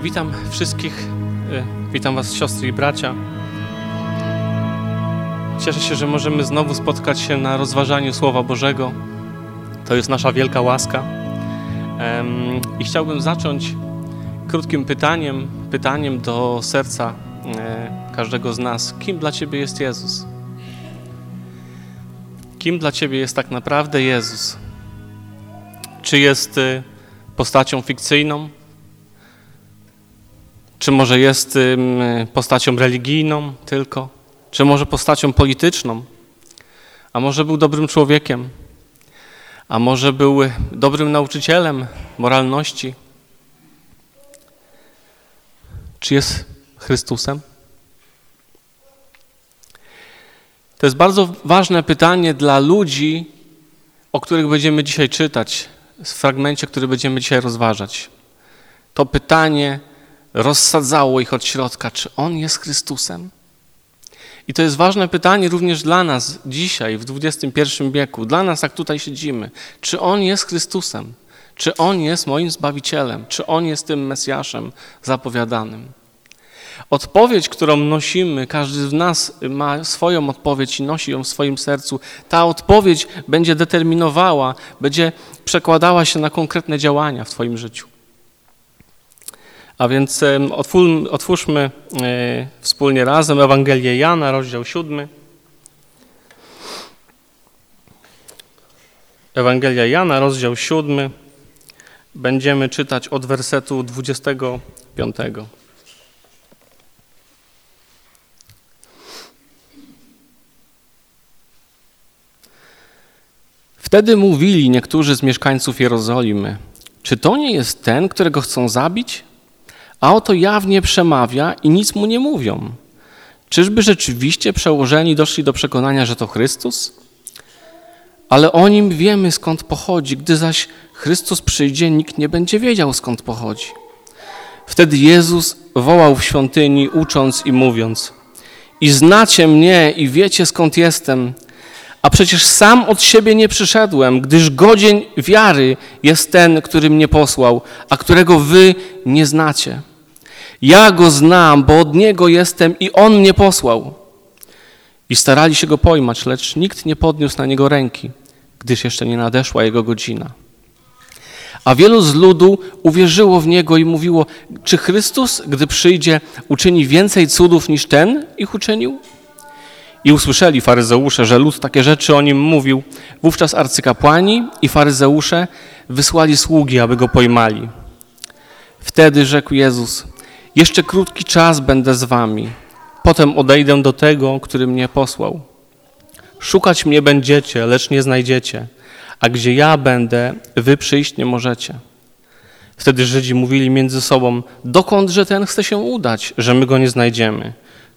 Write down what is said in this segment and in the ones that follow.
E, witam wszystkich, e, witam Was siostry i bracia. Cieszę się, że możemy znowu spotkać się na rozważaniu Słowa Bożego. To jest nasza wielka łaska. I chciałbym zacząć krótkim pytaniem, pytaniem do serca e, każdego z nas. Kim dla Ciebie jest Jezus? Kim dla Ciebie jest tak naprawdę Jezus? Czy jest postacią fikcyjną? Czy może jest postacią religijną tylko? Czy może postacią polityczną? A może był dobrym człowiekiem? A może był dobrym nauczycielem moralności? Czy jest Chrystusem? To jest bardzo ważne pytanie dla ludzi, o których będziemy dzisiaj czytać, w fragmencie, który będziemy dzisiaj rozważać. To pytanie rozsadzało ich od środka, czy On jest Chrystusem? I to jest ważne pytanie również dla nas dzisiaj, w XXI wieku, dla nas, jak tutaj siedzimy. Czy On jest Chrystusem? Czy On jest moim Zbawicielem? Czy On jest tym Mesjaszem zapowiadanym? Odpowiedź, którą nosimy, każdy z nas ma swoją odpowiedź i nosi ją w swoim sercu. Ta odpowiedź będzie determinowała, będzie przekładała się na konkretne działania w Twoim życiu. A więc otwórzmy e, wspólnie razem Ewangelię Jana, rozdział 7. Ewangelia Jana, rozdział 7. Będziemy czytać od wersetu 25. Wtedy mówili niektórzy z mieszkańców Jerozolimy: Czy to nie jest ten, którego chcą zabić? A oto jawnie przemawia i nic mu nie mówią. Czyżby rzeczywiście przełożeni doszli do przekonania, że to Chrystus? Ale o nim wiemy skąd pochodzi, gdy zaś Chrystus przyjdzie, nikt nie będzie wiedział skąd pochodzi. Wtedy Jezus wołał w świątyni, ucząc i mówiąc: I znacie mnie i wiecie skąd jestem, a przecież sam od siebie nie przyszedłem, gdyż godzien wiary jest ten, który mnie posłał, a którego wy nie znacie. Ja go znam, bo od niego jestem i on mnie posłał. I starali się go pojmać, lecz nikt nie podniósł na niego ręki, gdyż jeszcze nie nadeszła jego godzina. A wielu z ludu uwierzyło w niego i mówiło: Czy Chrystus, gdy przyjdzie, uczyni więcej cudów niż ten ich uczynił? I usłyszeli faryzeusze, że lud takie rzeczy o nim mówił. Wówczas arcykapłani i faryzeusze wysłali sługi, aby go pojmali. Wtedy rzekł Jezus: jeszcze krótki czas będę z wami. Potem odejdę do tego, który mnie posłał. Szukać mnie będziecie, lecz nie znajdziecie, a gdzie ja będę, wy przyjść nie możecie. Wtedy Żydzi mówili między sobą, dokądże ten chce się udać, że my go nie znajdziemy?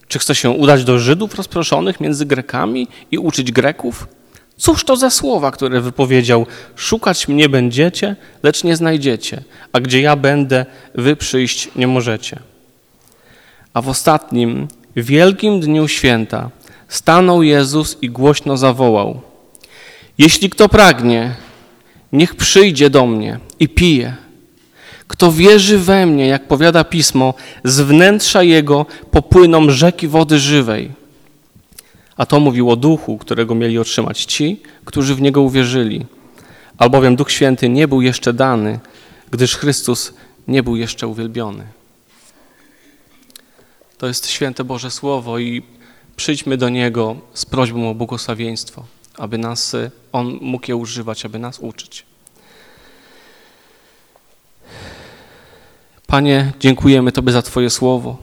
Czy chce się udać do Żydów rozproszonych między Grekami i uczyć Greków? Cóż to za słowa, które wypowiedział: Szukać mnie będziecie, lecz nie znajdziecie, a gdzie ja będę, wy przyjść nie możecie. A w ostatnim, wielkim dniu święta, stanął Jezus i głośno zawołał: Jeśli kto pragnie, niech przyjdzie do mnie i pije. Kto wierzy we mnie, jak powiada pismo, z wnętrza jego popłyną rzeki wody żywej. A to mówił o duchu, którego mieli otrzymać ci, którzy w niego uwierzyli. Albowiem Duch Święty nie był jeszcze dany, gdyż Chrystus nie był jeszcze uwielbiony. To jest święte Boże Słowo i przyjdźmy do Niego z prośbą o błogosławieństwo, aby nas On mógł je używać, aby nas uczyć. Panie, dziękujemy Tobie za Twoje Słowo.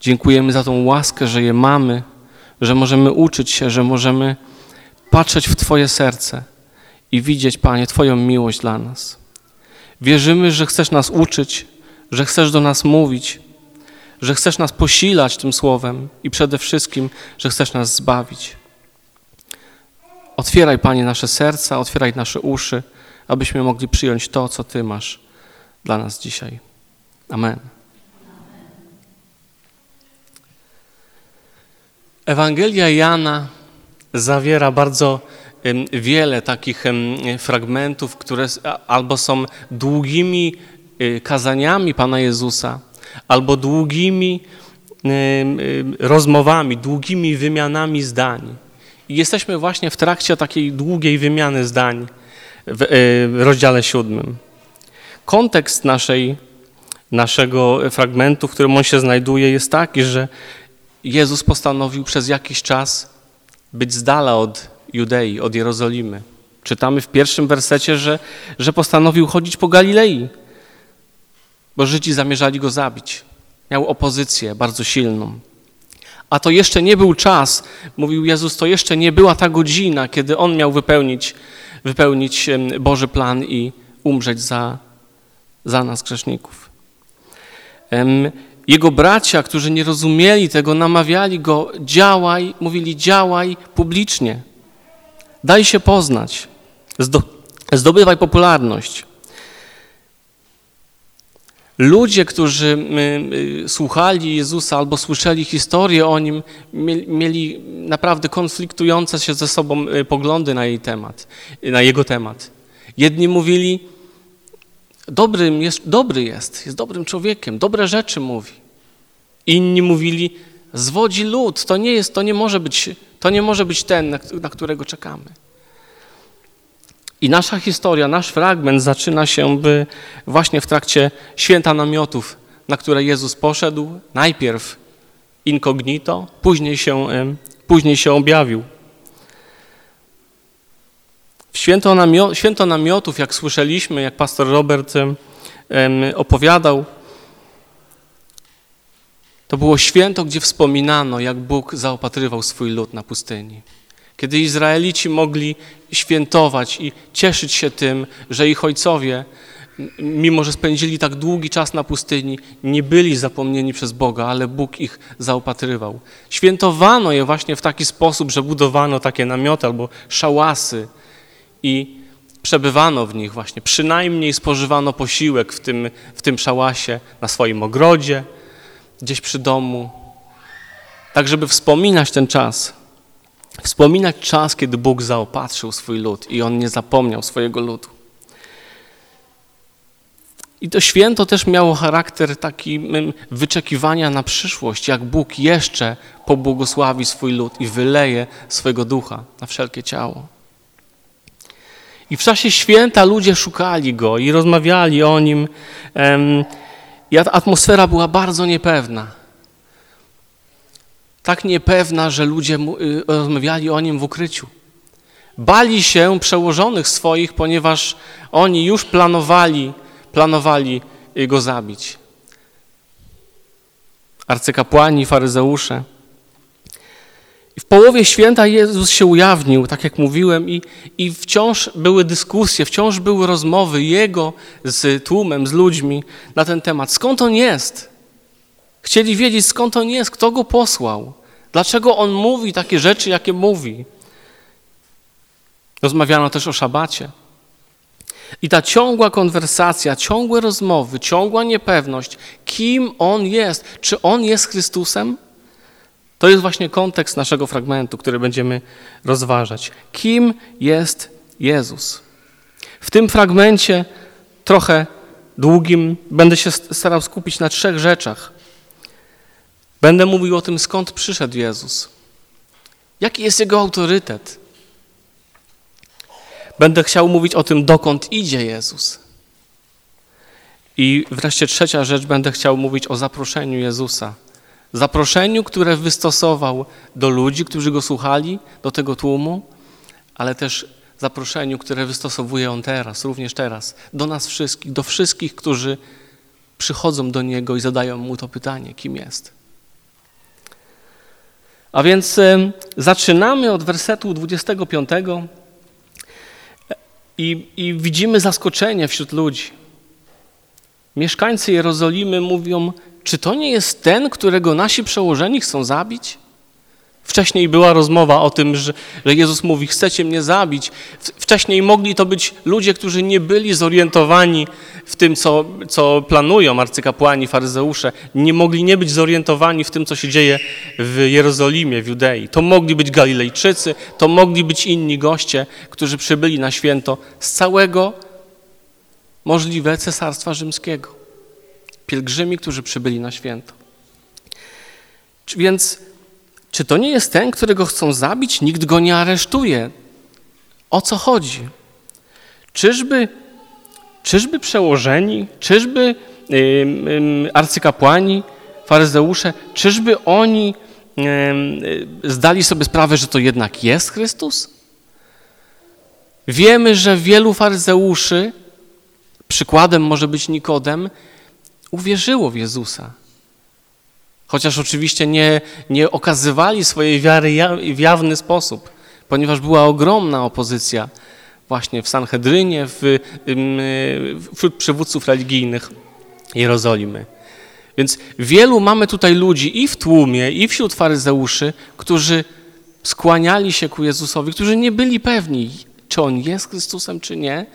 Dziękujemy za tą łaskę, że je mamy że możemy uczyć się, że możemy patrzeć w Twoje serce i widzieć, Panie, Twoją miłość dla nas. Wierzymy, że chcesz nas uczyć, że chcesz do nas mówić, że chcesz nas posilać tym słowem i przede wszystkim, że chcesz nas zbawić. Otwieraj, Panie, nasze serca, otwieraj nasze uszy, abyśmy mogli przyjąć to, co Ty masz dla nas dzisiaj. Amen. Ewangelia Jana zawiera bardzo wiele takich fragmentów, które albo są długimi y, kazaniami Pana Jezusa albo długimi rozmowami, długimi wymianami zdań. I jesteśmy właśnie w trakcie takiej długiej wymiany zdań w rozdziale siódmym. Kontekst naszej, naszego fragmentu, w którym on się znajduje, jest taki, że Jezus postanowił przez jakiś czas być z dala od Judei, od Jerozolimy. Czytamy w pierwszym wersecie, że, że postanowił chodzić po Galilei, bo Żydzi zamierzali go zabić. Miał opozycję bardzo silną. A to jeszcze nie był czas, mówił Jezus, to jeszcze nie była ta godzina, kiedy on miał wypełnić, wypełnić Boży plan i umrzeć za, za nas, grzeszników. Jego bracia, którzy nie rozumieli tego, namawiali go, działaj, mówili, działaj publicznie. Daj się poznać, zdobywaj popularność. Ludzie, którzy słuchali Jezusa albo słyszeli historię o Nim, mieli naprawdę konfliktujące się ze sobą y, poglądy na jej temat, na Jego temat. Jedni mówili, dobrym jest, dobry jest, jest dobrym człowiekiem, dobre rzeczy mówi. Inni mówili, zwodzi lud, to nie jest, to nie może być, to nie może być ten, na, na którego czekamy. I nasza historia, nasz fragment zaczyna się by właśnie w trakcie święta namiotów, na które Jezus poszedł, najpierw incognito, później się, później się objawił. Święto, namio, święto namiotów, jak słyszeliśmy, jak pastor Robert opowiadał, to było święto, gdzie wspominano, jak Bóg zaopatrywał swój lud na pustyni. Kiedy Izraelici mogli świętować i cieszyć się tym, że ich ojcowie, mimo że spędzili tak długi czas na pustyni, nie byli zapomnieni przez Boga, ale Bóg ich zaopatrywał. Świętowano je właśnie w taki sposób, że budowano takie namioty albo szałasy i przebywano w nich właśnie. Przynajmniej spożywano posiłek w tym, w tym szałasie na swoim ogrodzie, gdzieś przy domu, tak żeby wspominać ten czas. Wspominać czas, kiedy Bóg zaopatrzył swój lud i On nie zapomniał swojego ludu. I to święto też miało charakter taki wyczekiwania na przyszłość, jak Bóg jeszcze pobłogosławi swój lud i wyleje swojego ducha na wszelkie ciało. I w czasie święta ludzie szukali Go i rozmawiali o Nim. I atmosfera była bardzo niepewna. Tak niepewna, że ludzie y, rozmawiali o nim w ukryciu. Bali się przełożonych swoich, ponieważ oni już planowali, planowali go zabić. Arcykapłani, faryzeusze. W połowie święta Jezus się ujawnił, tak jak mówiłem, i, i wciąż były dyskusje, wciąż były rozmowy Jego z tłumem, z ludźmi na ten temat. Skąd On jest? Chcieli wiedzieć, skąd On jest, kto Go posłał, dlaczego On mówi takie rzeczy, jakie mówi. Rozmawiano też o szabacie. I ta ciągła konwersacja, ciągłe rozmowy, ciągła niepewność, kim On jest, czy On jest Chrystusem? To jest właśnie kontekst naszego fragmentu, który będziemy rozważać. Kim jest Jezus? W tym fragmencie, trochę długim, będę się starał skupić na trzech rzeczach. Będę mówił o tym, skąd przyszedł Jezus. Jaki jest Jego autorytet? Będę chciał mówić o tym, dokąd idzie Jezus. I wreszcie trzecia rzecz, będę chciał mówić o zaproszeniu Jezusa zaproszeniu, które wystosował do ludzi, którzy go słuchali, do tego tłumu, ale też zaproszeniu, które wystosowuje on teraz, również teraz, do nas wszystkich, do wszystkich, którzy przychodzą do niego i zadają mu to pytanie, kim jest. A więc zaczynamy od wersetu 25 i, i widzimy zaskoczenie wśród ludzi. Mieszkańcy Jerozolimy mówią, czy to nie jest ten, którego nasi przełożeni chcą zabić? Wcześniej była rozmowa o tym, że, że Jezus mówi: Chcecie mnie zabić. Wcześniej mogli to być ludzie, którzy nie byli zorientowani w tym, co, co planują arcykapłani, faryzeusze. Nie mogli nie być zorientowani w tym, co się dzieje w Jerozolimie, w Judei. To mogli być Galilejczycy, to mogli być inni goście, którzy przybyli na święto z całego możliwe cesarstwa rzymskiego. Pielgrzymi, którzy przybyli na święto. Więc czy to nie jest ten, którego chcą zabić? Nikt go nie aresztuje. O co chodzi? Czyżby, czyżby przełożeni, czyżby yy, yy, arcykapłani, faryzeusze, czyżby oni yy, zdali sobie sprawę, że to jednak jest Chrystus? Wiemy, że wielu faryzeuszy, przykładem może być Nikodem, uwierzyło w Jezusa. Chociaż oczywiście nie, nie okazywali swojej wiary w jawny sposób, ponieważ była ogromna opozycja właśnie w Sanhedrynie, w, wśród przywódców religijnych Jerozolimy. Więc wielu mamy tutaj ludzi i w tłumie, i wśród faryzeuszy, którzy skłaniali się ku Jezusowi, którzy nie byli pewni, czy On jest Chrystusem, czy nie.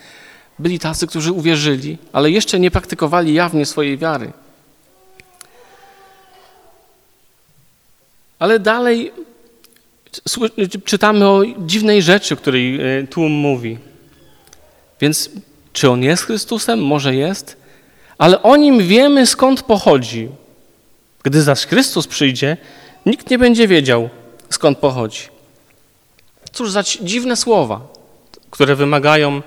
Byli tacy, którzy uwierzyli, ale jeszcze nie praktykowali jawnie swojej wiary. Ale dalej czytamy o dziwnej rzeczy, której e, tłum mówi. Więc czy on jest Chrystusem? Może jest, ale o nim wiemy skąd pochodzi. Gdy zaś Chrystus przyjdzie, nikt nie będzie wiedział skąd pochodzi. Cóż za dziwne słowa, które wymagają,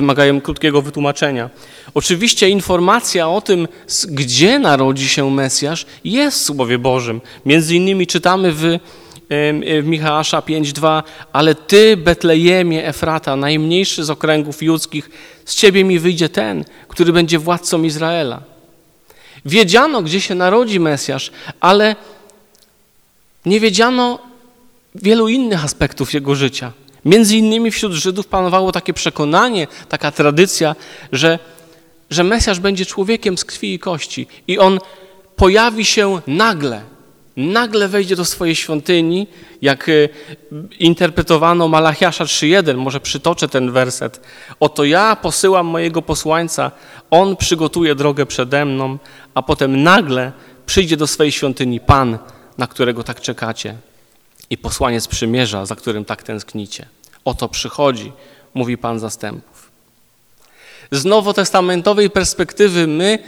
wymagają krótkiego wytłumaczenia. Oczywiście informacja o tym, gdzie narodzi się Mesjasz, jest w Słowie Bożym. Między innymi czytamy w w Michała 5:2, ale ty, Betlejemie Efrata, najmniejszy z okręgów judzkich, z ciebie mi wyjdzie ten, który będzie władcą Izraela. Wiedziano, gdzie się narodzi Mesjasz, ale nie wiedziano wielu innych aspektów jego życia. Między innymi wśród Żydów panowało takie przekonanie, taka tradycja, że, że Mesjasz będzie człowiekiem z krwi i kości i on pojawi się nagle nagle wejdzie do swojej świątyni, jak e, interpretowano Malachiasza 3.1, może przytoczę ten werset. Oto ja posyłam mojego posłańca, on przygotuje drogę przede mną, a potem nagle przyjdzie do swojej świątyni Pan, na którego tak czekacie i posłaniec przymierza, za którym tak tęsknicie. Oto przychodzi, mówi Pan zastępów. Z nowotestamentowej perspektywy my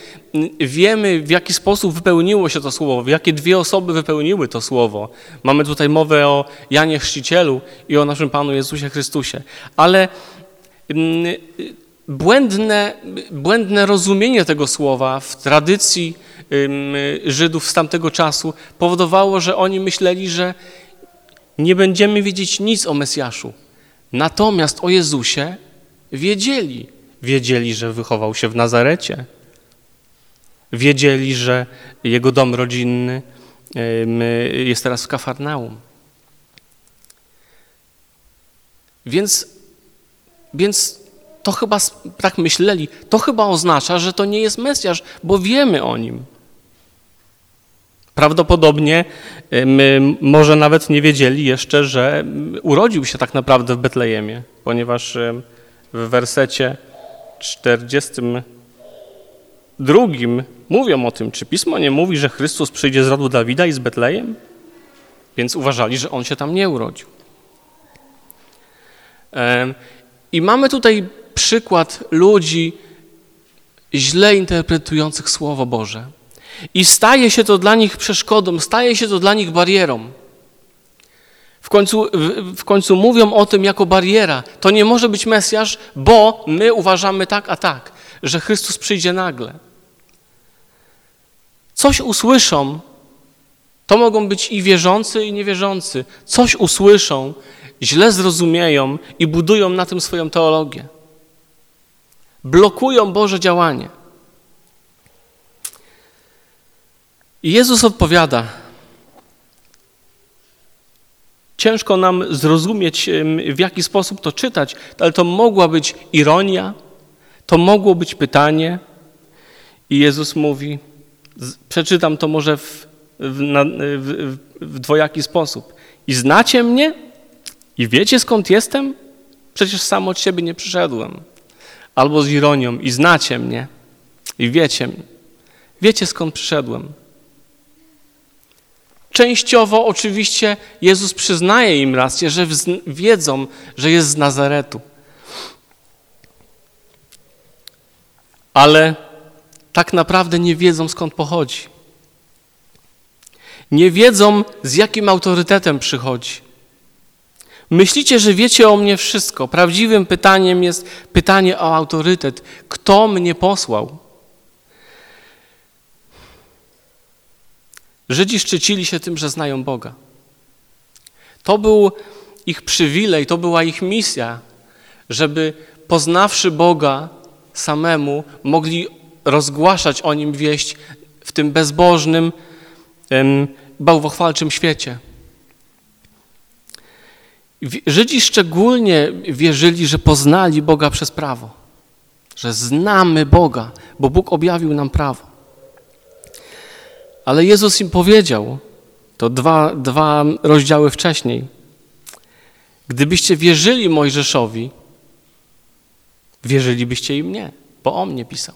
wiemy, w jaki sposób wypełniło się to słowo, w jakie dwie osoby wypełniły to słowo. Mamy tutaj mowę o Janie Chrzcicielu i o naszym Panu Jezusie Chrystusie. Ale błędne, błędne rozumienie tego słowa w tradycji Żydów z tamtego czasu powodowało, że oni myśleli, że nie będziemy wiedzieć nic o Mesjaszu. Natomiast o Jezusie wiedzieli. Wiedzieli, że wychował się w Nazarecie. Wiedzieli, że jego dom rodzinny jest teraz w Kafarnaum. Więc, więc to chyba, tak myśleli, to chyba oznacza, że to nie jest Mesjasz, bo wiemy o nim. Prawdopodobnie może nawet nie wiedzieli jeszcze, że urodził się tak naprawdę w Betlejemie, ponieważ w wersecie 42 mówią o tym, czy Pismo nie mówi, że Chrystus przyjdzie z rodu Dawida i z Betlejem? Więc uważali, że on się tam nie urodził. I mamy tutaj przykład ludzi źle interpretujących Słowo Boże. I staje się to dla nich przeszkodą, staje się to dla nich barierą. W końcu, w, końcu mówią o tym jako bariera. To nie może być Mesjasz, bo my uważamy tak, a tak, że Chrystus przyjdzie nagle. Coś usłyszą, to mogą być i wierzący, i niewierzący. Coś usłyszą, źle zrozumieją i budują na tym swoją teologię. Blokują Boże działanie. I Jezus odpowiada, Ciężko nam zrozumieć, w jaki sposób to czytać, ale to mogła być ironia, to mogło być pytanie. I Jezus mówi, przeczytam to może w, w, w, w dwojaki sposób. I znacie mnie? I wiecie skąd jestem? Przecież sam od siebie nie przyszedłem. Albo z ironią, i znacie mnie, i wiecie, wiecie skąd przyszedłem. Częściowo oczywiście Jezus przyznaje im rację, że wiedzą, że jest z Nazaretu. Ale tak naprawdę nie wiedzą skąd pochodzi. Nie wiedzą z jakim autorytetem przychodzi. Myślicie, że wiecie o mnie wszystko. Prawdziwym pytaniem jest pytanie o autorytet. Kto mnie posłał? Żydzi szczycili się tym, że znają Boga. To był ich przywilej, to była ich misja, żeby poznawszy Boga samemu, mogli rozgłaszać o Nim wieść w tym bezbożnym, bałwochwalczym świecie. Żydzi szczególnie wierzyli, że poznali Boga przez prawo, że znamy Boga, bo Bóg objawił nam prawo. Ale Jezus im powiedział, to dwa, dwa rozdziały wcześniej, gdybyście wierzyli Mojżeszowi, wierzylibyście i mnie, bo on mnie pisał.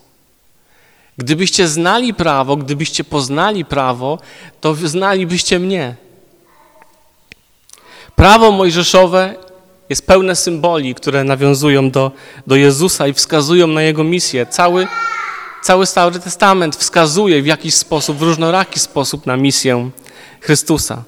Gdybyście znali prawo, gdybyście poznali prawo, to znalibyście mnie. Prawo mojżeszowe jest pełne symboli, które nawiązują do, do Jezusa i wskazują na Jego misję. Cały, cały Stary Testament wskazuje w jakiś sposób, w różnoraki sposób na misję Chrystusa.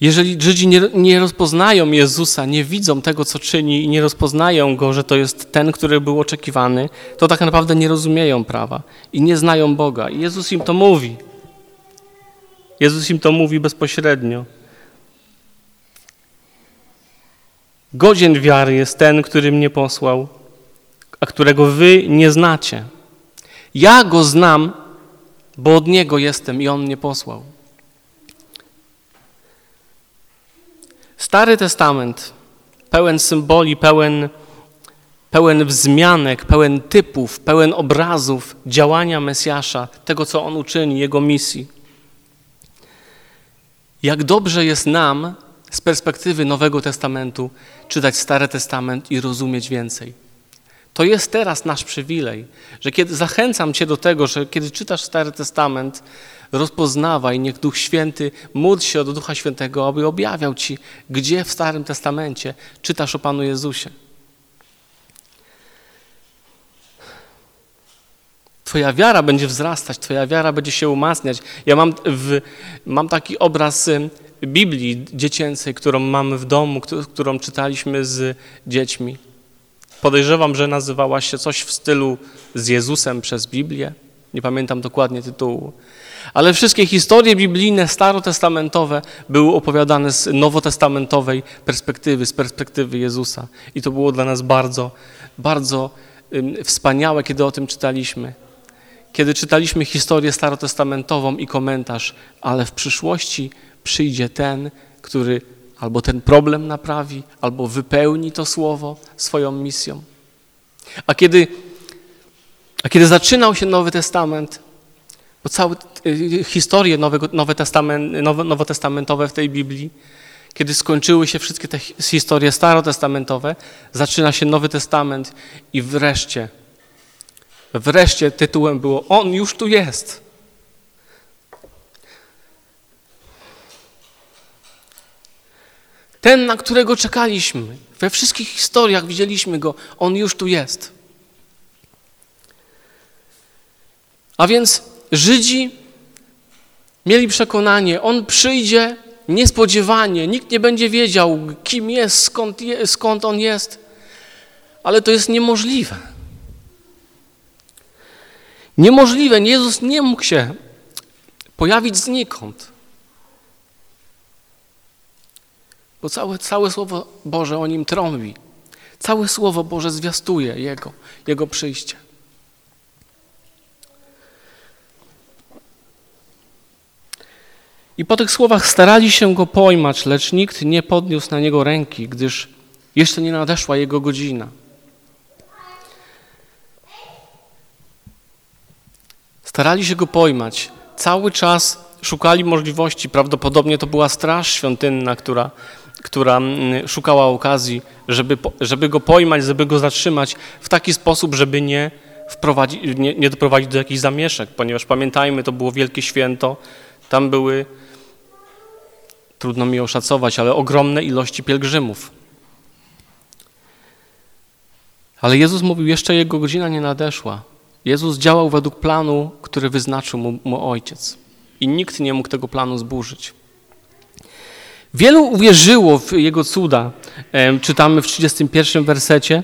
Jeżeli Żydzi nie, nie, rozpoznają Jezusa, nie widzą tego, co czyni i nie rozpoznają Go, że to jest ten, który był oczekiwany, to tak naprawdę nie rozumieją prawa i nie znają Boga. I Jezus im to mówi. Jezus im to mówi bezpośrednio. Godzien wiary jest ten, który mnie posłał, a którego wy nie znacie. Ja go znam, bo od niego jestem i on mnie posłał. Stary Testament, pełen symboli, pełen, pełen wzmianek, pełen typów, pełen obrazów działania Mesjasza, tego, co On uczyni, Jego misji. Jak dobrze jest nam z perspektywy Nowego Testamentu czytać Stary Testament i rozumieć więcej. To jest teraz nasz przywilej, że kiedy zachęcam Cię do tego, że kiedy czytasz Stary Testament, rozpoznawaj, niech Duch Święty módl się do Ducha Świętego, aby objawiał Ci, gdzie w Starym Testamencie czytasz o Panu Jezusie. Twoja wiara będzie wzrastać, Twoja wiara będzie się umacniać. Ja mam, w, mam taki obraz y, Biblii dziecięcej, którą mamy w domu, którą czytaliśmy z dziećmi. Podejrzewam, że nazywała się coś w stylu z Jezusem przez Biblię. Nie pamiętam dokładnie tytułu. Ale wszystkie historie biblijne, starotestamentowe, były opowiadane z nowotestamentowej perspektywy, z perspektywy Jezusa. I to było dla nas bardzo, bardzo wspaniałe, kiedy o tym czytaliśmy. Kiedy czytaliśmy historię starotestamentową i komentarz, ale w przyszłości przyjdzie ten, który albo ten problem naprawi, albo wypełni to słowo swoją misją. A kiedy, a kiedy zaczynał się Nowy Testament, bo całe y, historie Nowego, Nowe Testament, nowo, nowotestamentowe w tej Biblii, kiedy skończyły się wszystkie te historie starotestamentowe, zaczyna się Nowy Testament i wreszcie, wreszcie tytułem było On już tu jest. Ten, na którego czekaliśmy. We wszystkich historiach widzieliśmy go. On już tu jest. A więc Żydzi mieli przekonanie, on przyjdzie niespodziewanie, nikt nie będzie wiedział, kim jest, skąd, je, skąd on jest, ale to jest niemożliwe. Niemożliwe, Jezus nie mógł się pojawić znikąd. Bo całe, całe Słowo Boże o nim trąbi. Całe Słowo Boże zwiastuje Jego, Jego przyjście. I po tych słowach starali się go pojmać, lecz nikt nie podniósł na niego ręki, gdyż jeszcze nie nadeszła jego godzina. Starali się go pojmać. Cały czas szukali możliwości. Prawdopodobnie to była straż świątynna, która, która mm, szukała okazji, żeby, żeby go pojmać, żeby go zatrzymać w taki sposób, żeby nie, nie, nie doprowadzić do jakichś zamieszek, ponieważ pamiętajmy, to było wielkie święto. Tam były trudno mi oszacować, ale ogromne ilości pielgrzymów. Ale Jezus mówił, jeszcze jego godzina nie nadeszła. Jezus działał według planu, który wyznaczył mu, mu Ojciec. I nikt nie mógł tego planu zburzyć. Wielu uwierzyło w Jego cuda. Czytamy w 31 wersecie.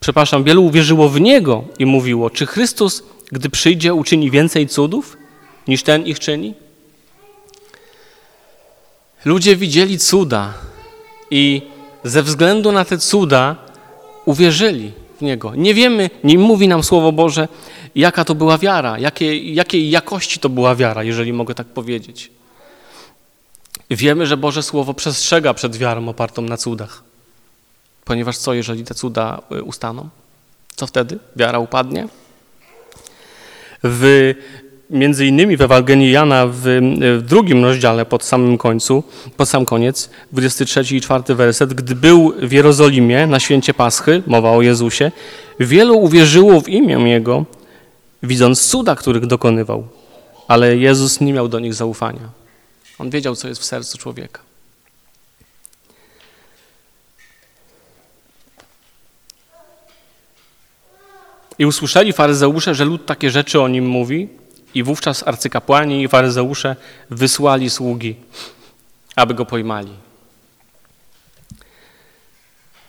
Przepraszam, wielu uwierzyło w Niego i mówiło, czy Chrystus, gdy przyjdzie, uczyni więcej cudów niż ten ich czyni? Ludzie widzieli cuda i ze względu na te cuda uwierzyli w Niego. Nie wiemy, nie mówi nam Słowo Boże, jaka to była wiara, jakiej, jakiej jakości to była wiara, jeżeli mogę tak powiedzieć. Wiemy, że Boże Słowo przestrzega przed wiarą opartą na cudach. Ponieważ co, jeżeli te cuda y, ustaną? Co wtedy? Wiara upadnie? W między innymi w Ewangelii Jana w, w, drugim rozdziale pod samym końcu, pod sam koniec, 23 i 4 werset, gdy był w Jerozolimie na święcie Paschy, mowa o Jezusie, wielu uwierzyło w imię Jego, widząc cuda, których dokonywał, ale Jezus nie miał do nich zaufania. On wiedział, co jest w sercu człowieka. I usłyszeli faryzeusze, że lud takie rzeczy o nim mówi, i wówczas arcykapłani i faryzeusze wysłali sługi, aby go pojmali.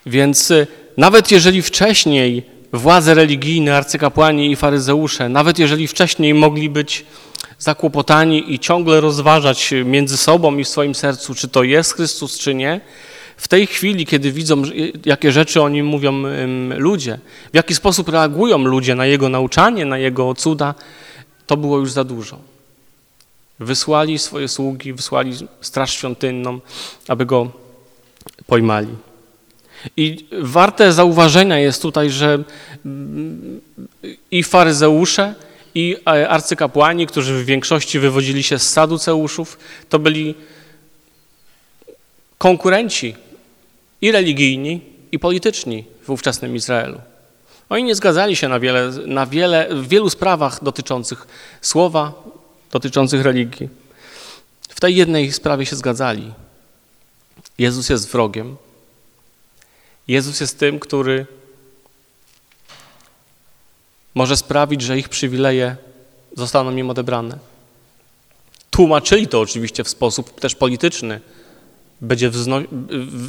Więc y, nawet jeżeli wcześniej władze religijne, arcykapłani i faryzeusze, nawet jeżeli wcześniej mogli być zakłopotani i ciągle rozważać między sobą i w swoim sercu, czy to jest Chrystus, czy nie, w tej chwili, kiedy widzą, jakie rzeczy o nim mówią ludzie, w jaki sposób reagują ludzie na jego nauczanie, na jego cuda, to było już za dużo. Wysłali swoje sługi, wysłali straż świątynną, aby go pojmali. I warte zauważenia jest tutaj, że i faryzeusze, i arcykapłani, którzy w większości wywodzili się z saduceuszów, to byli konkurenci i religijni, i polityczni w ówczesnym Izraelu. Oni nie zgadzali się na wiele, na wiele, w wielu sprawach dotyczących słowa, dotyczących religii. W tej jednej sprawie się zgadzali. Jezus jest wrogiem. Jezus jest tym, który może sprawić, że ich przywileje zostaną im odebrane. Tłumaczyli to oczywiście w sposób też polityczny. Będzie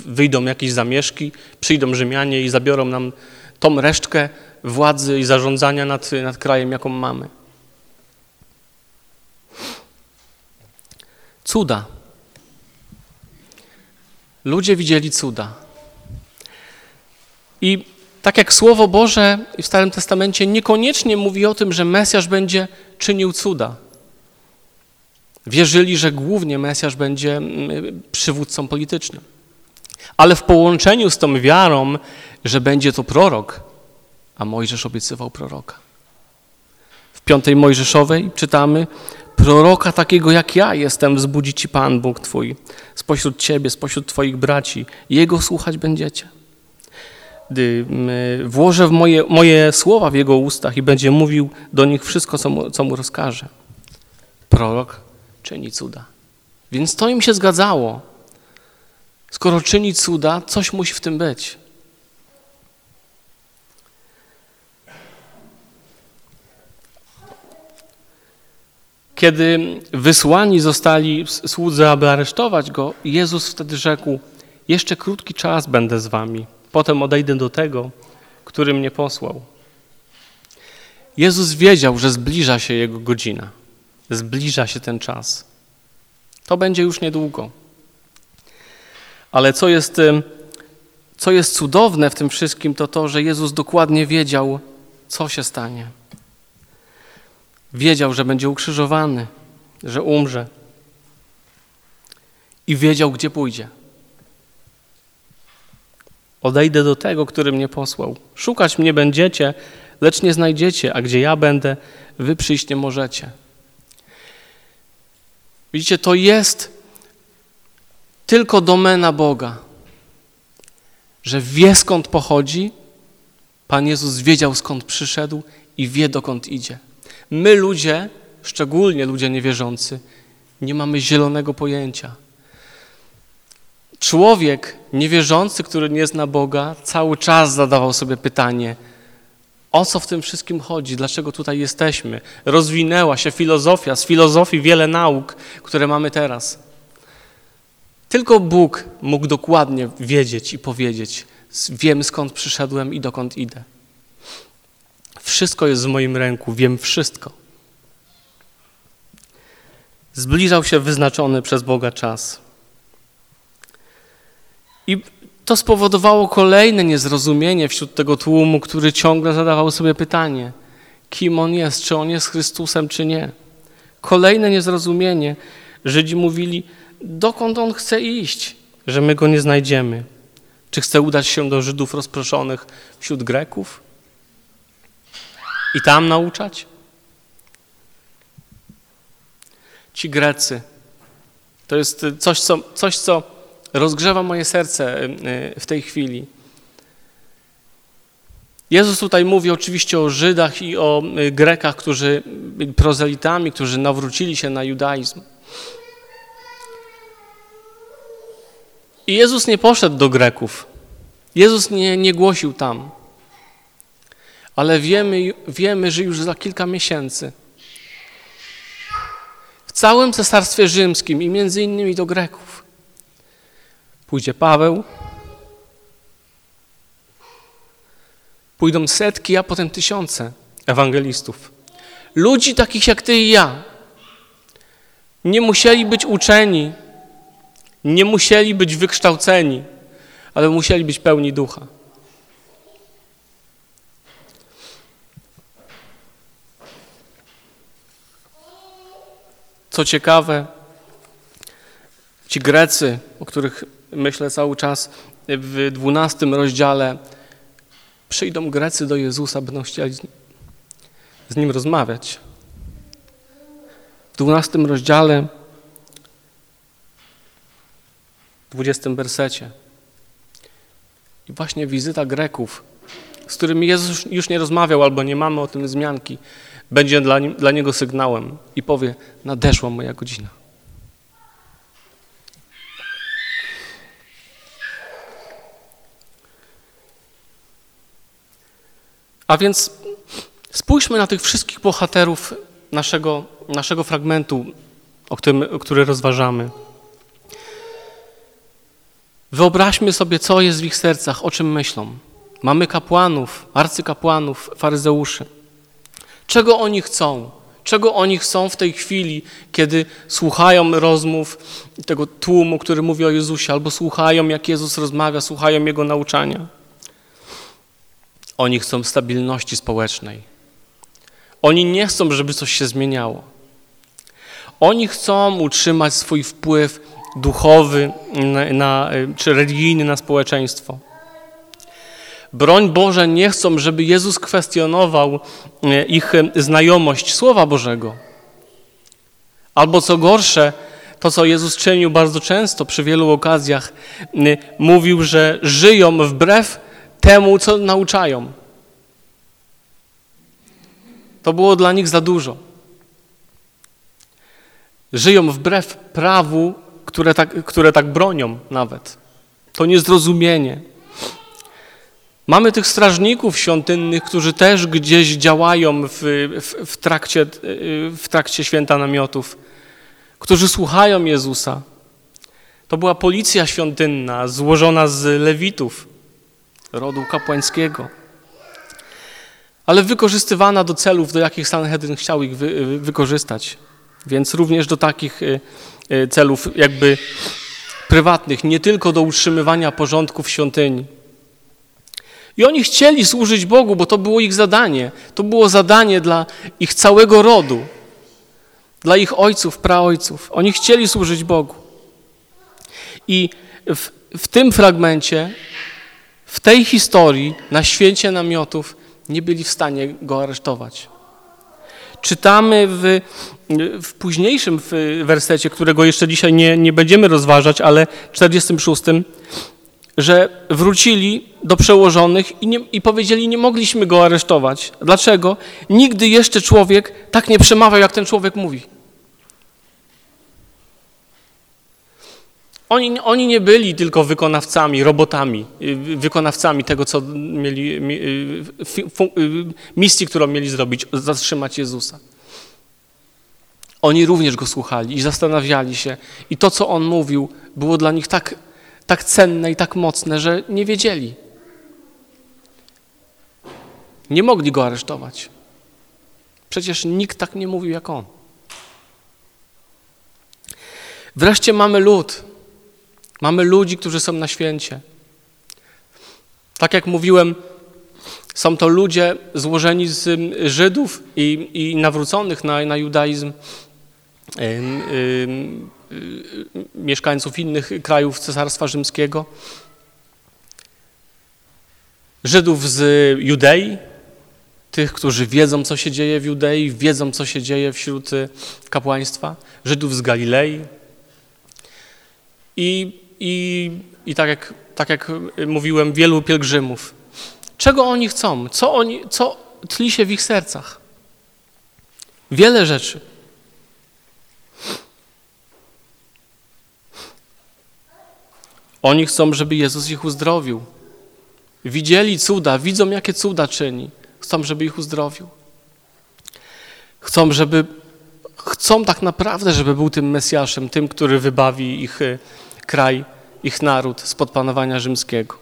wyjdą jakieś zamieszki, przyjdą Rzymianie i zabiorą nam tą resztkę władzy i zarządzania nad, nad krajem, jaką mamy. Cuda. Ludzie widzieli cuda. I tak jak Słowo Boże w Starym Testamencie niekoniecznie mówi o tym, że Mesjasz będzie czynił cuda. Wierzyli, że głównie Mesjasz będzie mm, przywódcą politycznym. Ale w połączeniu z tą wiarą, że będzie to prorok, a Mojżesz obiecywał proroka. W piątej Mojżeszowej czytamy, proroka takiego jak ja jestem wzbudzi ci Pan Bóg Twój, spośród Ciebie, spośród Twoich braci, Jego słuchać będziecie. Gdy włożę w moje, moje słowa w Jego ustach i będzie mówił do nich wszystko, co mu, co mu rozkaże. Prorok czyni cuda. Więc to im się zgadzało. Skoro czyni cuda, coś musi w tym być. Kiedy wysłani zostali słudzy, aby aresztować go, Jezus wtedy rzekł: Jeszcze krótki czas będę z wami, potem odejdę do tego, który mnie posłał. Jezus wiedział, że zbliża się jego godzina, zbliża się ten czas. To będzie już niedługo. Ale co jest, co jest cudowne w tym wszystkim, to to, że Jezus dokładnie wiedział, co się stanie. Wiedział, że będzie ukrzyżowany, że umrze. I wiedział, gdzie pójdzie. Odejdę do tego, który mnie posłał. Szukać mnie będziecie, lecz nie znajdziecie, a gdzie ja będę, wy przyjść nie możecie. Widzicie, to jest tylko domena Boga, że wie skąd pochodzi. Pan Jezus wiedział skąd przyszedł i wie dokąd idzie. My ludzie, szczególnie ludzie niewierzący, nie mamy zielonego pojęcia. Człowiek niewierzący, który nie zna Boga, cały czas zadawał sobie pytanie, o co w tym wszystkim chodzi, dlaczego tutaj jesteśmy. Rozwinęła się filozofia, z filozofii wiele nauk, które mamy teraz. Tylko Bóg mógł dokładnie wiedzieć i powiedzieć, wiem skąd przyszedłem i dokąd idę. Wszystko jest w moim ręku, wiem wszystko. Zbliżał się wyznaczony przez Boga czas. I to spowodowało kolejne niezrozumienie wśród tego tłumu, który ciągle zadawał sobie pytanie, kim on jest, czy on jest Chrystusem, czy nie. Kolejne niezrozumienie. Żydzi mówili, dokąd on chce iść, że my go nie znajdziemy. Czy chce udać się do Żydów rozproszonych wśród Greków i tam nauczać? Ci Grecy to jest coś, co, coś, co rozgrzewa moje serce y, y, w tej chwili. Jezus tutaj mówi oczywiście o Żydach i o y, Grekach, którzy prozelitami, którzy nawrócili się na judaizm. I Jezus nie poszedł do Greków. Jezus nie, nie głosił tam. Ale wiemy, wiemy, że już za kilka miesięcy w całym Cesarstwie Rzymskim i między innymi do Greków pójdzie Paweł, pójdą setki, a potem tysiące ewangelistów. Ludzi takich jak ty i ja. Nie musieli być uczeni, nie musieli być wykształceni, ale musieli być pełni ducha. Co ciekawe, ci Grecy, o których myślę cały czas, w dwunastym rozdziale przyjdą Grecy do Jezusa, będą chcieli z Nim rozmawiać. W dwunastym rozdziale 20 wersecie. I właśnie wizyta Greków, z którymi Jezus już nie rozmawiał albo nie mamy o tym wzmianki, będzie dla, dla Niego sygnałem i powie, nadeszła moja godzina. A więc spójrzmy na tych wszystkich bohaterów naszego, naszego fragmentu, o którym, który rozważamy. Wyobraźmy sobie, co jest w ich sercach, o czym myślą. Mamy kapłanów, arcykapłanów, faryzeuszy. Czego oni chcą? Czego oni chcą w tej chwili, kiedy słuchają rozmów tego tłumu, który mówi o Jezusie, albo słuchają, jak Jezus rozmawia, słuchają Jego nauczania? Oni chcą stabilności społecznej. Oni nie chcą, żeby coś się zmieniało. Oni chcą utrzymać swój wpływ duchowy na, na, czy religijny na społeczeństwo. Broń Boże nie chcą, żeby Jezus kwestionował e, ich znajomość Słowa Bożego. Albo co gorsze, to co Jezus czynił bardzo często przy wielu okazjach, mówił, że żyją wbrew temu, co nauczają. To było dla nich za dużo. Żyją wbrew prawu które tak, które tak bronią nawet. To niezrozumienie. Mamy tych strażników świątynnych, którzy też gdzieś działają w, w, w, trakcie, w trakcie święta namiotów, którzy słuchają Jezusa. To była policja świątynna złożona z lewitów, rodu kapłańskiego, ale wykorzystywana do celów, do jakich Sanhedrin chciał ich wy, wykorzystać. Więc również do takich y, y, celów jakby prywatnych, nie tylko do utrzymywania porządku w świątyni. I oni chcieli służyć Bogu, bo to było ich zadanie. To było zadanie dla ich całego rodu, dla ich ojców, praojców. Oni chcieli służyć Bogu. I w, w tym fragmencie, w tej historii, na święcie namiotów, nie byli w stanie go aresztować. Czytamy w, w późniejszym wersecie, którego jeszcze dzisiaj nie, nie będziemy rozważać, ale 46, że wrócili do przełożonych i, nie, i powiedzieli, nie mogliśmy go aresztować. Dlaczego? Nigdy jeszcze człowiek tak nie przemawiał, jak ten człowiek mówi. Oni, oni nie byli tylko wykonawcami, robotami, y, wykonawcami tego, co mieli, y, misji, którą mieli zrobić, zatrzymać Jezusa. Oni również go słuchali i zastanawiali się. I to, co on mówił, było dla nich tak, tak cenne i tak mocne, że nie wiedzieli. Nie mogli go aresztować. Przecież nikt tak nie mówił jak on. Wreszcie mamy lud. Mamy ludzi, którzy są na święcie. Tak jak mówiłem, są to ludzie złożeni z Żydów i, i nawróconych na, na judaizm, mieszkańców innych krajów Cesarstwa Rzymskiego, Żydów z Judei, tych, którzy wiedzą, co się dzieje w Judei, wiedzą, co się dzieje wśród y, kapłaństwa, Żydów z Galilei. I, i, i tak, jak, tak jak mówiłem, wielu pielgrzymów. Czego oni chcą? Co, oni, co tli się w ich sercach? Wiele rzeczy. Oni chcą, żeby Jezus ich uzdrowił. Widzieli cuda, widzą, jakie cuda czyni. Chcą, żeby ich uzdrowił. Chcą, żeby, chcą tak naprawdę, żeby był tym Mesjaszem, tym, który wybawi ich y, kraj, ich naród spod panowania rzymskiego.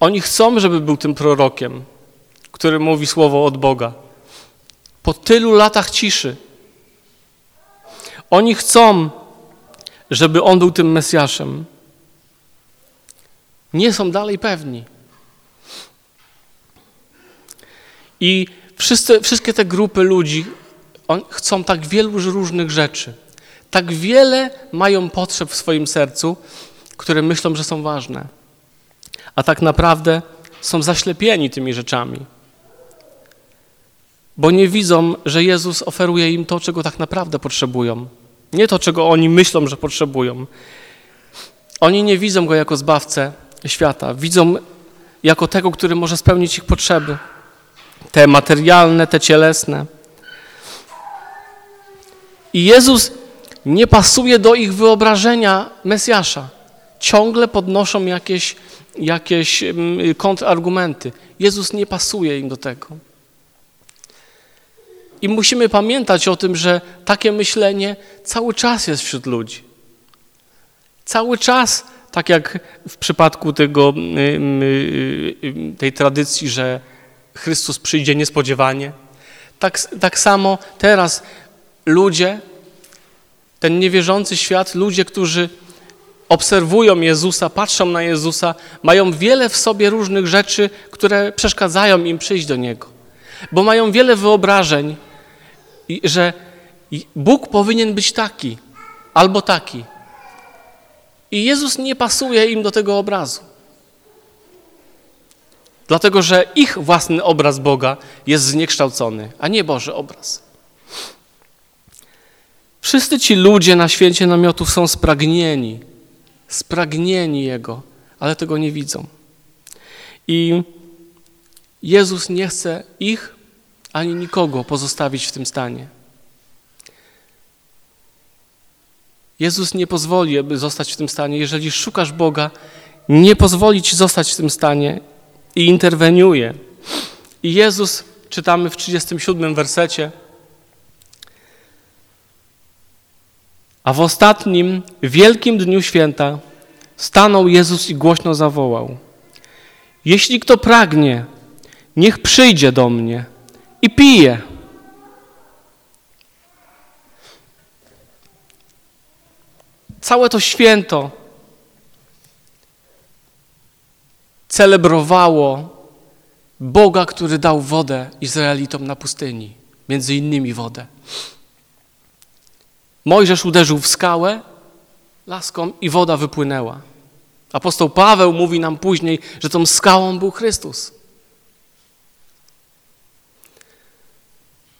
Oni chcą, żeby był tym prorokiem, który mówi słowo od Boga. Po tylu latach ciszy. Oni chcą, żeby on był tym Mesjaszem. Nie są dalej pewni. I wszyscy, wszystkie te grupy ludzi chcą tak wielu różnych rzeczy. Tak wiele mają potrzeb w swoim sercu, które myślą, że są ważne. A tak naprawdę są zaślepieni tymi rzeczami. Bo nie widzą, że Jezus oferuje im to, czego tak naprawdę potrzebują. Nie to, czego oni myślą, że potrzebują. Oni nie widzą Go jako zbawcę świata. Widzą jako tego, który może spełnić ich potrzeby te materialne, te cielesne. I Jezus nie pasuje do ich wyobrażenia Mesjasza. Ciągle podnoszą jakieś, jakieś mm, kontrargumenty. Jezus nie pasuje im do tego. I musimy pamiętać o tym, że takie myślenie cały czas jest wśród ludzi. Cały czas, tak jak w przypadku tego, mm, y, tej tradycji, że Chrystus przyjdzie niespodziewanie. Tak, tak samo teraz ludzie, ten niewierzący świat, ludzie, którzy obserwują Jezusa, patrzą na Jezusa, mają wiele w sobie różnych rzeczy, które przeszkadzają im przyjść do Niego. Bo mają wiele wyobrażeń, że Bóg powinien być taki albo taki. I Jezus nie pasuje im do tego obrazu. Dlatego, że ich własny obraz Boga jest zniekształcony, a nie Boży obraz. Wszyscy ci ludzie na święcie namiotów są spragnieni, spragnieni Jego, ale tego nie widzą. I Jezus nie chce ich ani nikogo pozostawić w tym stanie. Jezus nie pozwoli, aby zostać w tym stanie. Jeżeli szukasz Boga, nie pozwoli ci zostać w tym stanie i interweniuje. I Jezus, czytamy w 37 wersecie, a w ostatnim, wielkim dniu święta stanął Jezus i głośno zawołał: Jeśli kto pragnie, niech przyjdzie do mnie i pije. Całe to święto celebrowało Boga, który dał wodę Izraelitom na pustyni, między innymi wodę. Mojżesz uderzył w skałę laską i woda wypłynęła. Apostoł Paweł mówi nam później, że tą skałą był Chrystus.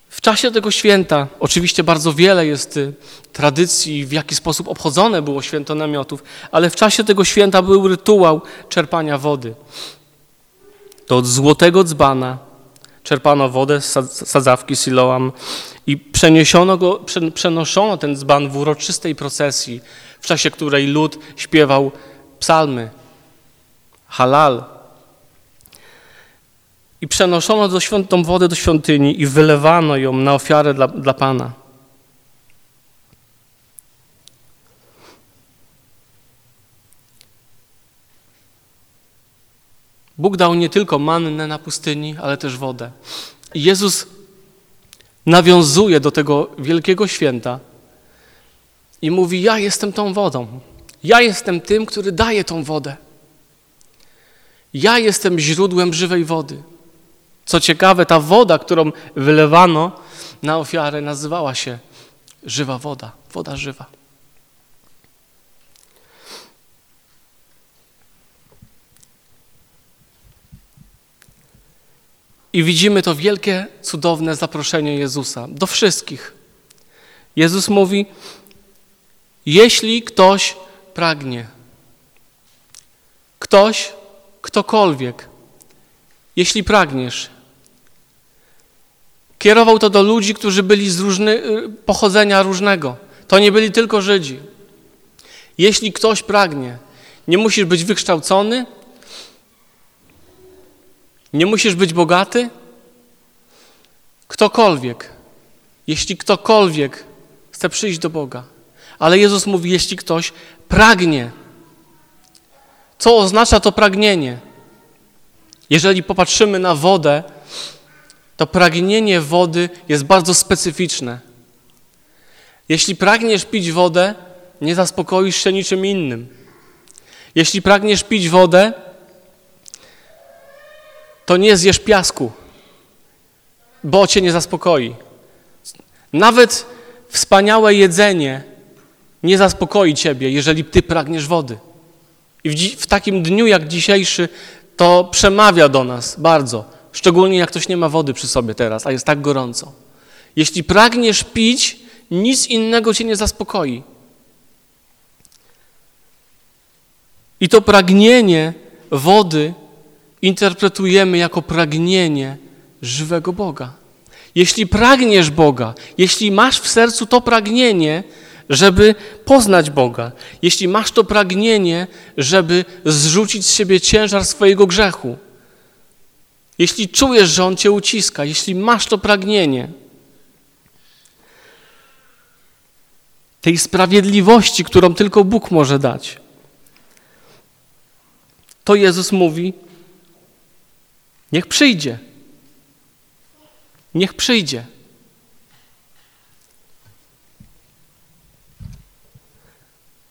W czasie tego święta, oczywiście bardzo wiele jest y, tradycji, w jaki sposób obchodzone było święto namiotów, ale w czasie tego święta był rytuał czerpania wody. To od złotego dzbana czerpano wodę z sadzawki Siloam I przeniesiono go, przenoszono ten dzban w uroczystej procesji, w czasie której lud śpiewał psalmy, halal. I przenoszono do świąt, tą wodę do świątyni i wylewano ją na ofiarę dla, dla Pana. Bóg dał nie tylko mannę na pustyni, ale też wodę. Jezus nawiązuje do tego wielkiego święta i mówi: Ja jestem tą wodą. Ja jestem tym, który daje tą wodę. Ja jestem źródłem żywej wody. Co ciekawe, ta woda, którą wylewano na ofiarę, nazywała się żywa woda, woda żywa. I widzimy to wielkie, cudowne zaproszenie Jezusa do wszystkich. Jezus mówi: Jeśli ktoś pragnie, ktoś, ktokolwiek, jeśli pragniesz, kierował to do ludzi, którzy byli z różny, y, pochodzenia różnego. To nie byli tylko Żydzi. Jeśli ktoś pragnie, nie musisz być wykształcony, nie musisz być bogaty. Ktokolwiek, jeśli ktokolwiek chce przyjść do Boga, ale Jezus mówi, jeśli ktoś pragnie. Co oznacza to pragnienie? Jeżeli popatrzymy na wodę, to pragnienie wody jest bardzo specyficzne. Jeśli pragniesz pić wodę, nie zaspokoisz się niczym innym. Jeśli pragniesz pić wodę, to nie zjesz piasku, bo cię nie zaspokoi. Nawet wspaniałe jedzenie nie zaspokoi ciebie, jeżeli ty pragniesz wody. I w, w takim dniu jak dzisiejszy to przemawia do nas bardzo, szczególnie jak ktoś nie ma wody przy sobie teraz, a jest tak gorąco. Jeśli pragniesz pić, nic innego cię nie zaspokoi. I to pragnienie wody interpretujemy jako pragnienie żywego Boga. Jeśli pragniesz Boga, jeśli masz w sercu to pragnienie, żeby poznać Boga, jeśli masz to pragnienie, żeby zrzucić z siebie ciężar swojego grzechu, jeśli czujesz, że On cię uciska, jeśli masz to pragnienie, tej sprawiedliwości, którą tylko Bóg może dać, to Jezus mówi, Niech przyjdzie. Niech przyjdzie.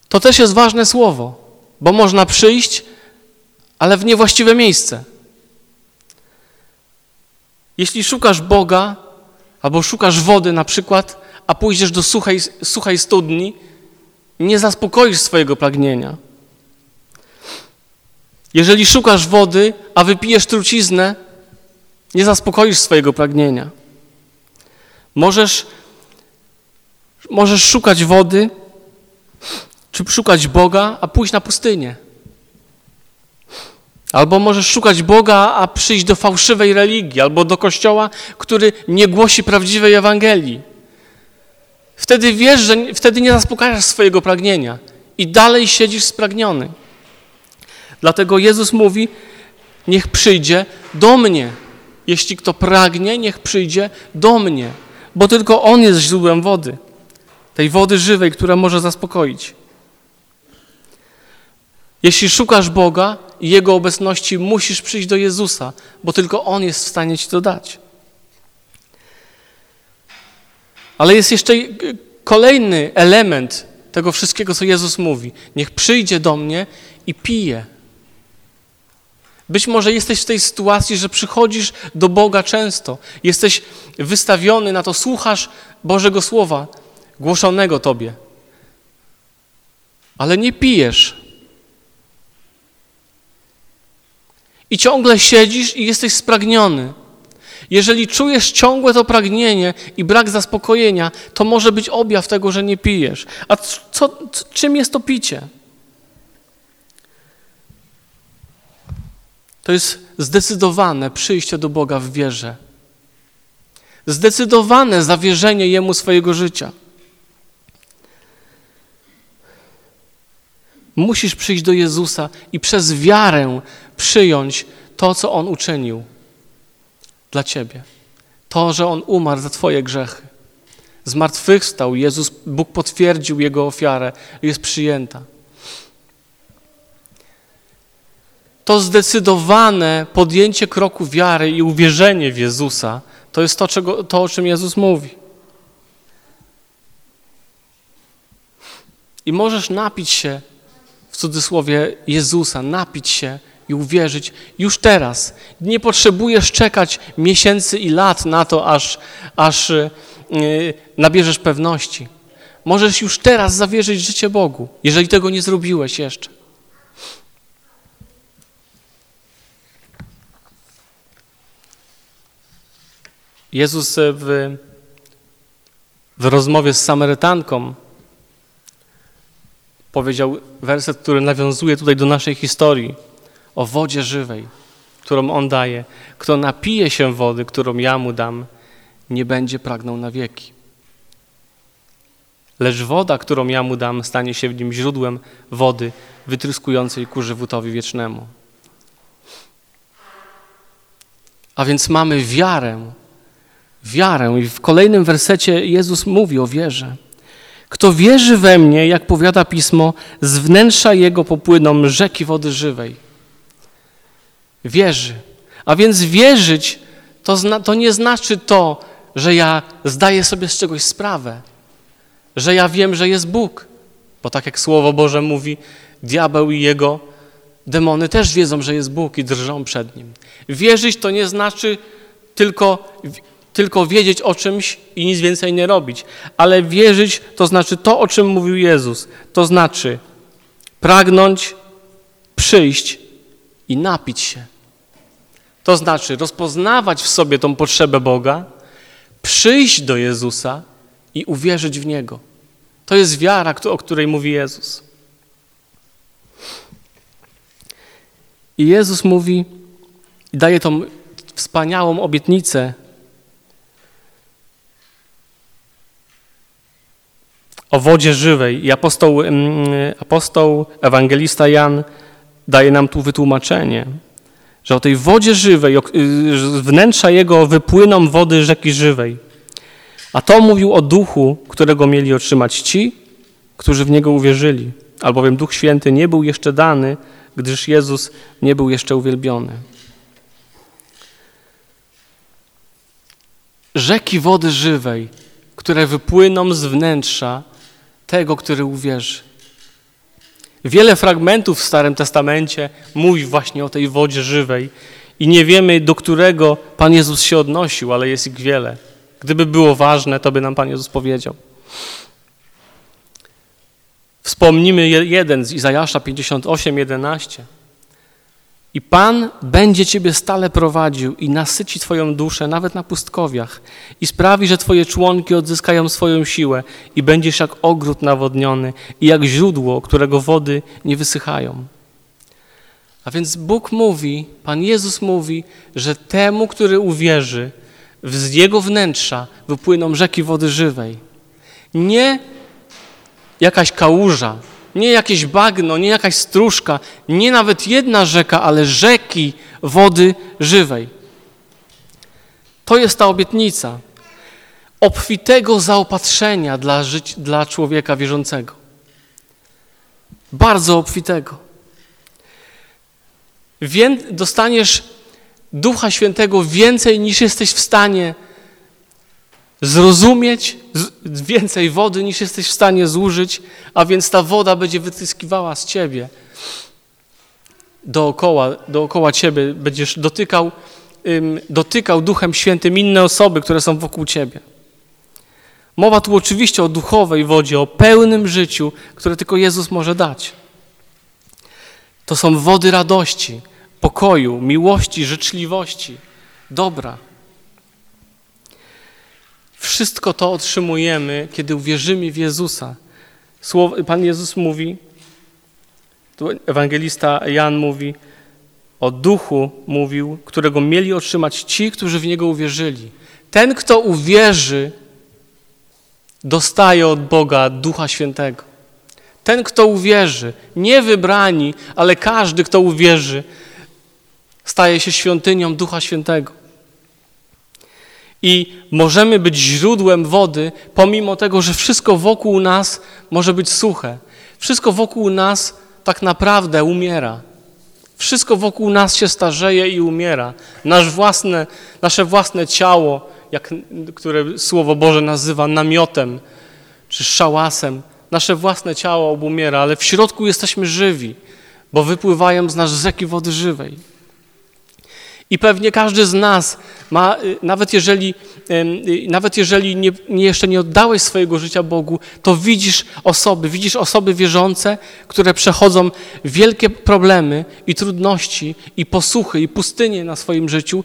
To też jest ważne słowo, bo można przyjść, ale w niewłaściwe miejsce. Jeśli szukasz Boga, albo szukasz wody na przykład, a pójdziesz do suchej, suchej studni, nie zaspokoisz swojego pragnienia. Jeżeli szukasz wody, a wypijesz truciznę, nie zaspokoisz swojego pragnienia. Możesz, możesz szukać wody, czy szukać Boga, a pójść na pustynię. Albo możesz szukać Boga, a przyjść do fałszywej religii, albo do kościoła, który nie głosi prawdziwej Ewangelii. Wtedy wiesz, że wtedy nie zaspokajasz swojego pragnienia i dalej siedzisz spragniony. Dlatego Jezus mówi: Niech przyjdzie do mnie. Jeśli kto pragnie, niech przyjdzie do mnie, bo tylko On jest źródłem wody, tej wody żywej, która może zaspokoić. Jeśli szukasz Boga i Jego obecności, musisz przyjść do Jezusa, bo tylko On jest w stanie ci to dać. Ale jest jeszcze kolejny element tego wszystkiego, co Jezus mówi. Niech przyjdzie do mnie i pije. Być może jesteś w tej sytuacji, że przychodzisz do Boga często, jesteś wystawiony na to, słuchasz Bożego Słowa głoszonego Tobie, ale nie pijesz. I ciągle siedzisz i jesteś spragniony. Jeżeli czujesz ciągłe to pragnienie i brak zaspokojenia, to może być objaw tego, że nie pijesz. A co, czym jest to picie? To jest zdecydowane przyjście do Boga w wierze. zdecydowane zawierzenie Jemu swojego życia. Musisz przyjść do Jezusa i przez wiarę przyjąć to, co On uczynił dla Ciebie. To, że On umarł za Twoje grzechy. Zmartwychwstał, Jezus, Bóg potwierdził Jego ofiarę, jest przyjęta. To zdecydowane podjęcie kroku wiary i uwierzenie w Jezusa to jest to, czego, to o czym Jezus mówi. I możesz napić się, w cudzysłowie, Jezusa, napić się i uwierzyć już teraz. Nie potrzebujesz czekać miesięcy i lat na to, aż, aż yy, nabierzesz pewności. Możesz już teraz zawierzyć życie Bogu, jeżeli tego nie zrobiłeś jeszcze. Jezus w, w rozmowie z Samarytanką powiedział werset, który nawiązuje tutaj do naszej historii o wodzie żywej, którą On daje. Kto napije się wody, którą ja mu dam, nie będzie pragnął na wieki. Lecz woda, którą ja mu dam, stanie się w nim źródłem wody wytryskującej ku żywotowi wiecznemu. A więc mamy wiarę, wiarę. I w kolejnym wersecie Jezus mówi o wierze. Kto wierzy we mnie, jak powiada pismo, z wnętrza jego popłyną rzeki wody żywej. Wierzy. A więc wierzyć to, zna, to nie znaczy to, że ja zdaję sobie z czegoś sprawę, że ja wiem, że jest Bóg. Bo tak jak Słowo Boże mówi, diabeł i jego demony też wiedzą, że jest Bóg i drżą przed nim. Wierzyć to nie znaczy tylko tylko wiedzieć o czymś i nic więcej nie robić. Ale wierzyć to znaczy to, o czym mówił Jezus. To znaczy pragnąć, przyjść i napić się. To znaczy rozpoznawać w sobie tą potrzebę Boga, przyjść do Jezusa i uwierzyć w Niego. To jest wiara, o której mówi Jezus. I Jezus mówi i daje tą wspaniałą obietnicę o wodzie żywej. I apostoł, apostoł, ewangelista Jan daje nam tu wytłumaczenie, że o tej wodzie żywej, z wnętrza jego wypłyną wody rzeki żywej. A to mówił o duchu, którego mieli otrzymać ci, którzy w niego uwierzyli, albowiem Duch Święty nie był jeszcze dany, gdyż Jezus nie był jeszcze uwielbiony. Rzeki wody żywej, które wypłyną z wnętrza tego, który uwierzy. Wiele fragmentów w Starym Testamencie mówi właśnie o tej wodzie żywej i nie wiemy, do którego Pan Jezus się odnosił, ale jest ich wiele. Gdyby było ważne, to by nam Pan Jezus powiedział. Wspomnimy jeden z Izajasza 58, 11. I Pan będzie Ciebie stale prowadził i nasyci Twoją duszę nawet na pustkowiach i sprawi, że Twoje członki odzyskają swoją siłę i będziesz jak ogród nawodniony i jak źródło, którego wody nie wysychają. A więc Bóg mówi, Pan Jezus mówi, że temu, który uwierzy, z jego wnętrza wypłyną rzeki wody żywej. Nie jakaś kałuża, nie jakieś bagno, nie jakaś stróżka, nie nawet jedna rzeka, ale rzeki wody żywej. To jest ta obietnica obfitego zaopatrzenia dla, żyć, dla człowieka wierzącego. Bardzo obfitego. Dostaniesz Ducha Świętego więcej niż jesteś w stanie zrozumieć więcej wody niż jesteś w stanie zużyć, a więc ta woda będzie wytyskiwała z ciebie. Dookoła, dookoła ciebie będziesz dotykał, dotykał Duchem Świętym inne osoby, które są wokół ciebie. Mowa tu oczywiście o duchowej wodzie, o pełnym życiu, które tylko Jezus może dać. To są wody radości, pokoju, miłości, życzliwości, dobra. Wszystko to otrzymujemy, kiedy uwierzymy w Jezusa. Pan Jezus mówi, ewangelista Jan mówi, o duchu mówił, którego mieli otrzymać ci, którzy w Niego uwierzyli. Ten, kto uwierzy, dostaje od Boga Ducha Świętego. Ten, kto uwierzy, nie wybrani, ale każdy, kto uwierzy, staje się świątynią Ducha Świętego. I możemy być źródłem wody, pomimo tego, że wszystko wokół nas może być suche. Wszystko wokół nas tak naprawdę umiera. Wszystko wokół nas się starzeje i umiera. Nasz własne, nasze własne ciało, jak, które Słowo Boże nazywa namiotem czy szałasem, nasze własne ciało obumiera, ale w środku jesteśmy żywi, bo wypływają z nas rzeki wody żywej. I pewnie każdy z nas ma, y, nawet jeżeli, y, nawet jeżeli nie, jeszcze nie oddałeś swojego życia Bogu, to widzisz osoby, widzisz osoby wierzące, które przechodzą wielkie problemy i trudności, i posłuchy, i pustynie na swoim życiu,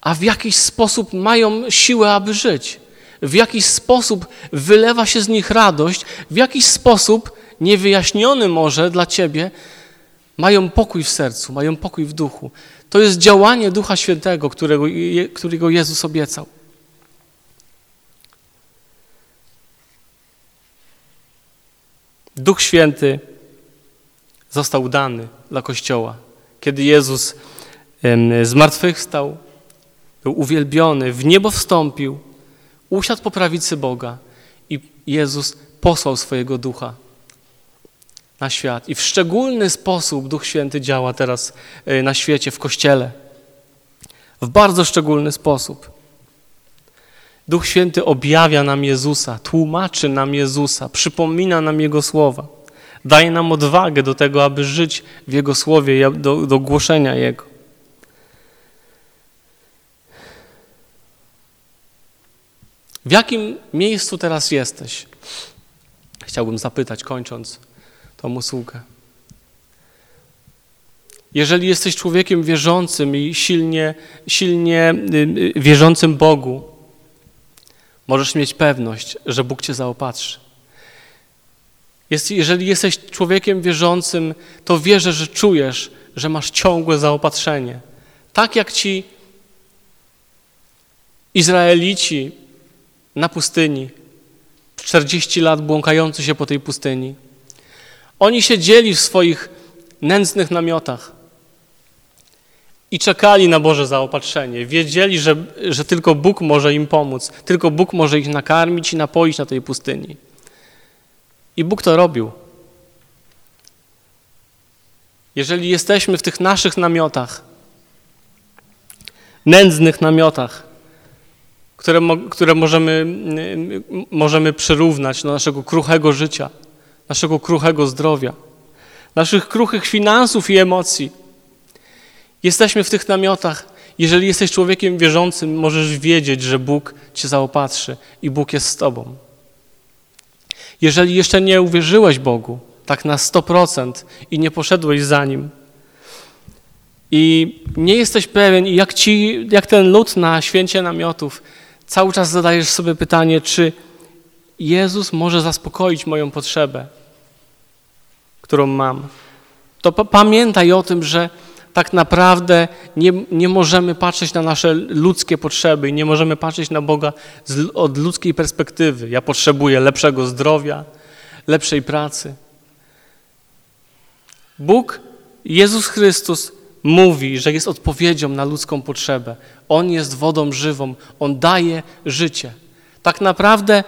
a w jakiś sposób mają siłę, aby żyć. W jakiś sposób wylewa się z nich radość, w jakiś sposób, niewyjaśniony może dla ciebie, mają pokój w sercu, mają pokój w duchu. To jest działanie Ducha Świętego, którego, którego Jezus obiecał. Duch Święty został dany dla Kościoła. Kiedy Jezus zmartwychwstał, był uwielbiony, w niebo wstąpił, usiadł po prawicy Boga i Jezus posłał swojego Ducha na świat. I w szczególny sposób Duch Święty działa teraz e, na świecie, w Kościele. W bardzo szczególny sposób. Duch Święty objawia nam Jezusa, tłumaczy nam Jezusa, przypomina nam Jego słowa. Daje nam odwagę do tego, aby żyć w Jego słowie, do, do głoszenia Jego. W jakim miejscu teraz jesteś? Chciałbym zapytać, kończąc tą usługę. Jeżeli jesteś człowiekiem wierzącym i silnie, silnie y, y, wierzącym Bogu, możesz mieć pewność, że Bóg cię zaopatrzy. Jeżeli jesteś człowiekiem wierzącym, to wierzę, że czujesz, że masz ciągłe zaopatrzenie. Tak jak ci Izraelici na pustyni, 40 lat błąkający się po tej pustyni. Oni siedzieli w swoich nędznych namiotach i czekali na Boże zaopatrzenie. Wiedzieli, że, że tylko Bóg może im pomóc, tylko Bóg może ich nakarmić i napoić na tej pustyni. I Bóg to robił. Jeżeli jesteśmy w tych naszych namiotach, nędznych namiotach, które, które możemy, możemy przyrównać do naszego kruchego życia, naszego kruchego zdrowia, naszych kruchych finansów i emocji. Jesteśmy w tych namiotach. Jeżeli jesteś człowiekiem wierzącym, możesz wiedzieć, że Bóg cię zaopatrzy i Bóg jest z tobą. Jeżeli jeszcze nie uwierzyłeś Bogu, tak na 100% i nie poszedłeś za Nim, i nie jesteś pewien, jak, ci, jak ten lud na święcie namiotów, cały czas zadajesz sobie pytanie, czy Jezus może zaspokoić moją potrzebę, którą mam. To pamiętaj o tym, że tak naprawdę nie, nie możemy patrzeć na nasze ludzkie potrzeby i nie możemy patrzeć na Boga z, od ludzkiej perspektywy. Ja potrzebuję lepszego zdrowia, lepszej pracy. Bóg, Jezus Chrystus mówi, że jest odpowiedzią na ludzką potrzebę. On jest wodą żywą, On daje życie. Tak naprawdę,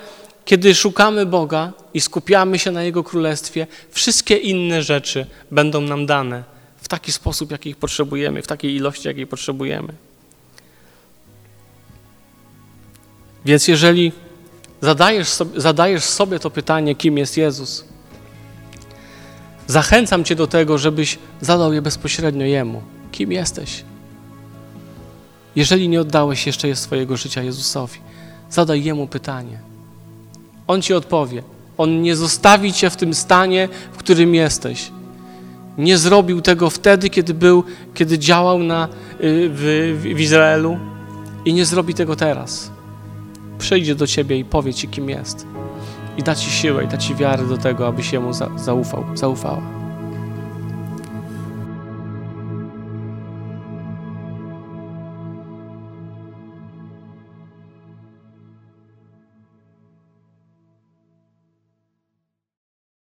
kiedy szukamy Boga i skupiamy się na Jego Królestwie, wszystkie inne rzeczy będą nam dane w taki sposób, jaki ich potrzebujemy, w takiej ilości, jakiej potrzebujemy. Więc jeżeli zadajesz sobie, zadajesz sobie to pytanie, kim jest Jezus, Zachęcam Cię do tego, żebyś zadał je bezpośrednio Jemu. Kim jesteś? Jeżeli nie oddałeś jeszcze swojego życia Jezusowi, zadaj Jemu pytanie. On Ci odpowie. On nie zostawi Cię w tym stanie, w którym jesteś. Nie zrobił tego wtedy, kiedy był, kiedy działał na, y, w, w Izraelu i nie zrobi tego teraz. Przyjdzie do Ciebie i powie Ci, kim jest i da Ci siłę i da Ci wiarę do tego, abyś Jemu zaufał, zaufała.